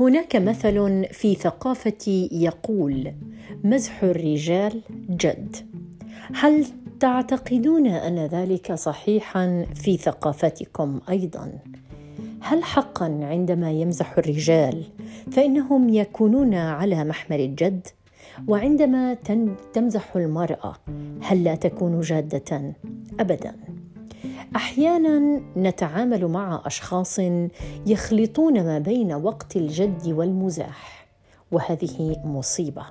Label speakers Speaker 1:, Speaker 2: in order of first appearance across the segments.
Speaker 1: هناك مثل في ثقافتي يقول مزح الرجال جد. هل تعتقدون أن ذلك صحيحا في ثقافتكم أيضا؟ هل حقا عندما يمزح الرجال فإنهم يكونون على محمل الجد؟ وعندما تمزح المرأة هل لا تكون جادة؟ ابدا. أحيانا نتعامل مع أشخاص يخلطون ما بين وقت الجد والمزاح وهذه مصيبة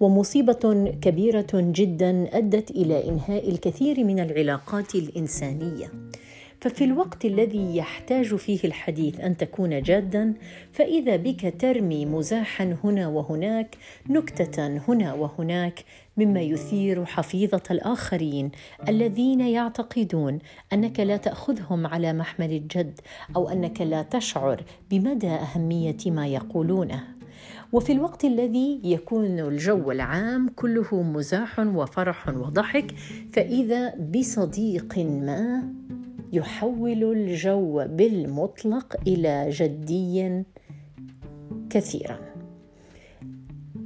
Speaker 1: ومصيبة كبيرة جدا أدت إلى إنهاء الكثير من العلاقات الإنسانية. ففي الوقت الذي يحتاج فيه الحديث أن تكون جادا فإذا بك ترمي مزاحا هنا وهناك نكتة هنا وهناك مما يثير حفيظة الآخرين الذين يعتقدون أنك لا تأخذهم على محمل الجد أو أنك لا تشعر بمدى أهمية ما يقولونه. وفي الوقت الذي يكون الجو العام كله مزاح وفرح وضحك فإذا بصديق ما يحول الجو بالمطلق إلى جدي كثيرا.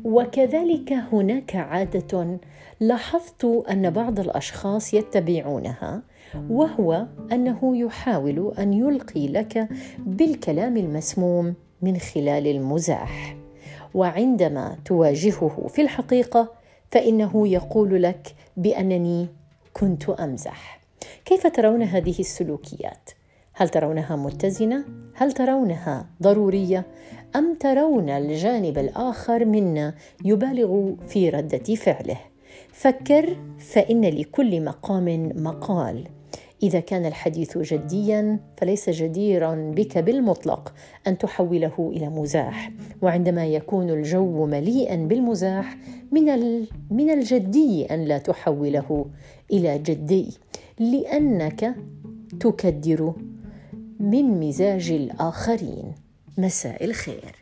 Speaker 1: وكذلك هناك عادة لاحظت أن بعض الأشخاص يتبعونها وهو أنه يحاول أن يلقي لك بالكلام المسموم من خلال المزاح. وعندما تواجهه في الحقيقة فإنه يقول لك بأنني كنت أمزح. كيف ترون هذه السلوكيات؟ هل ترونها متزنة؟ هل ترونها ضرورية؟ أم ترون الجانب الآخر منا يبالغ في ردة فعله؟ فكر فإن لكل مقام مقال. إذا كان الحديث جديا فليس جديرا بك بالمطلق أن تحوله إلى مزاح. وعندما يكون الجو مليئا بالمزاح من من الجدي أن لا تحوله إلى جدي. لأنك تكدر من مزاج الآخرين. مساء الخير.